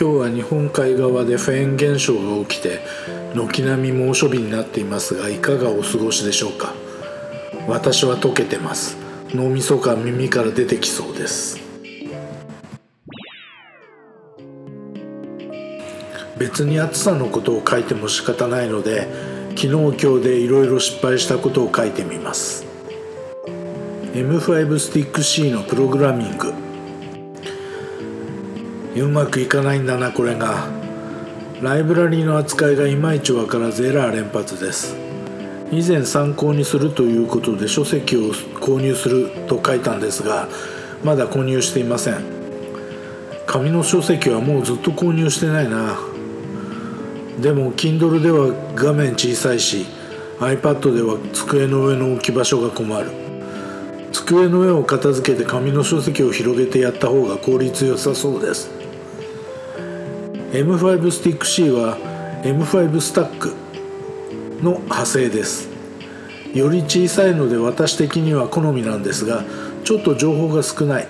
今日は日本海側でフェーン現象が起きて軒並み猛暑日になっていますがいかがお過ごしでしょうか？私は溶けてます。脳みそが耳から出てきそうです。別に暑さのことを書いても仕方ないので昨日今日でいろいろ失敗したことを書いてみます。M5 スティック C のプログラミング。うまくいかないんだなこれが。ライブラリーの扱いがいまいちわからずエラー連発です。以前参考にするということで書籍を購入すると書いたんですがまだ購入していません。紙の書籍はもうずっと購入してないな。でも Kindle では画面小さいし iPad では机の上の置き場所が困る。机の上を片付けて紙の書籍を広げてやった方が効率良さそうです。M5 スティック C は M5 スタックの派生です。より小さいので私的には好みなんですがちょっと情報が少ない。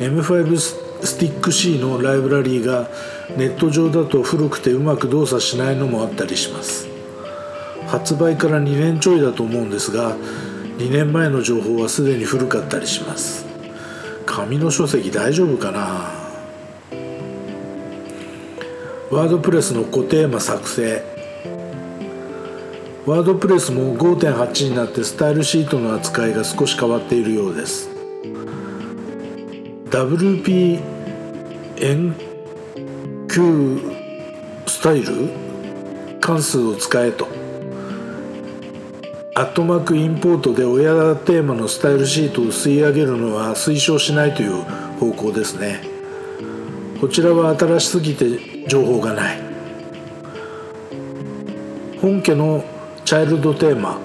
M5 スティック C のライブラリーがネット上だと古くてうまく動作しないのもあったりします。発売から2年ちょいだと思うんですが2年前の情報はすでに古かったりします。紙の書籍大丈夫かな？ワードプレスの固テーマ作成。ワードプレスも5.8になってスタイルシートの扱いが少し変わっているようです。WP 円球スタイル？関数を使えと。アットマークインポートで親テーマのスタイルシートを吸い上げるのは推奨しないという方向ですね。こちらは新しすぎて情報がない。本家のチャイルドテーマ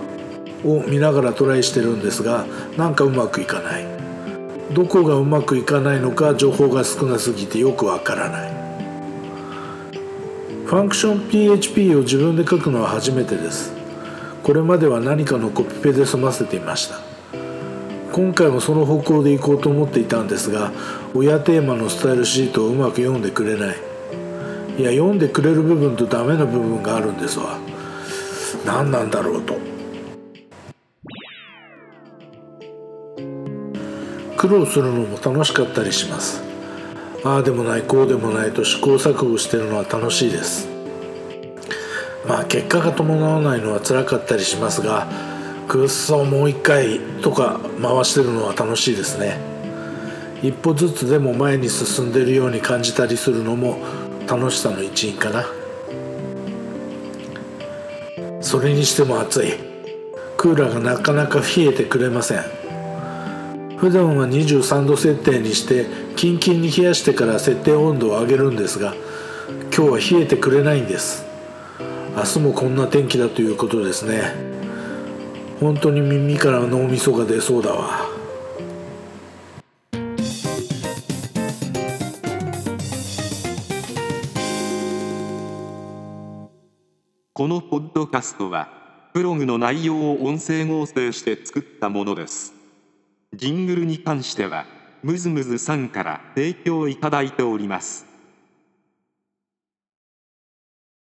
を見ながらトライしてるんですがなんかうまくいかない。どこがうまくいかないのか情報が少なすぎてよくわからない。ファンクション PHP を自分で書くのは初めてです。これまでは何かのコピペで済ませていました。今回もその方向で行こうと思っていたんですが親テーマのスタイルシートをうまく読んでくれない。いや読んでくれる部分とダメな部分があるんですわ。何なんだろうと。苦労するのも楽しかったりします。ああでもないこうでもないと試行錯誤してるのは楽しいです。まあ結果が伴わないのは辛かったりしますがくっそもう一回とか回してるのは楽しいですね。一歩ずつでも前に進んでるように感じたりするのも楽しさの一因かな。それにしても暑い。クーラーがなかなか冷えてくれません。普段は23度設定にしてキンキンに冷やしてから設定温度を上げるんですが今日は冷えてくれないんです。明日もこんな天気だということですね。本当に耳から脳みそが出そうだわ。このポッドキャストはブログの内容を音声合成して作ったものです。ジングルに関してはムズムズさんから提供いただいております。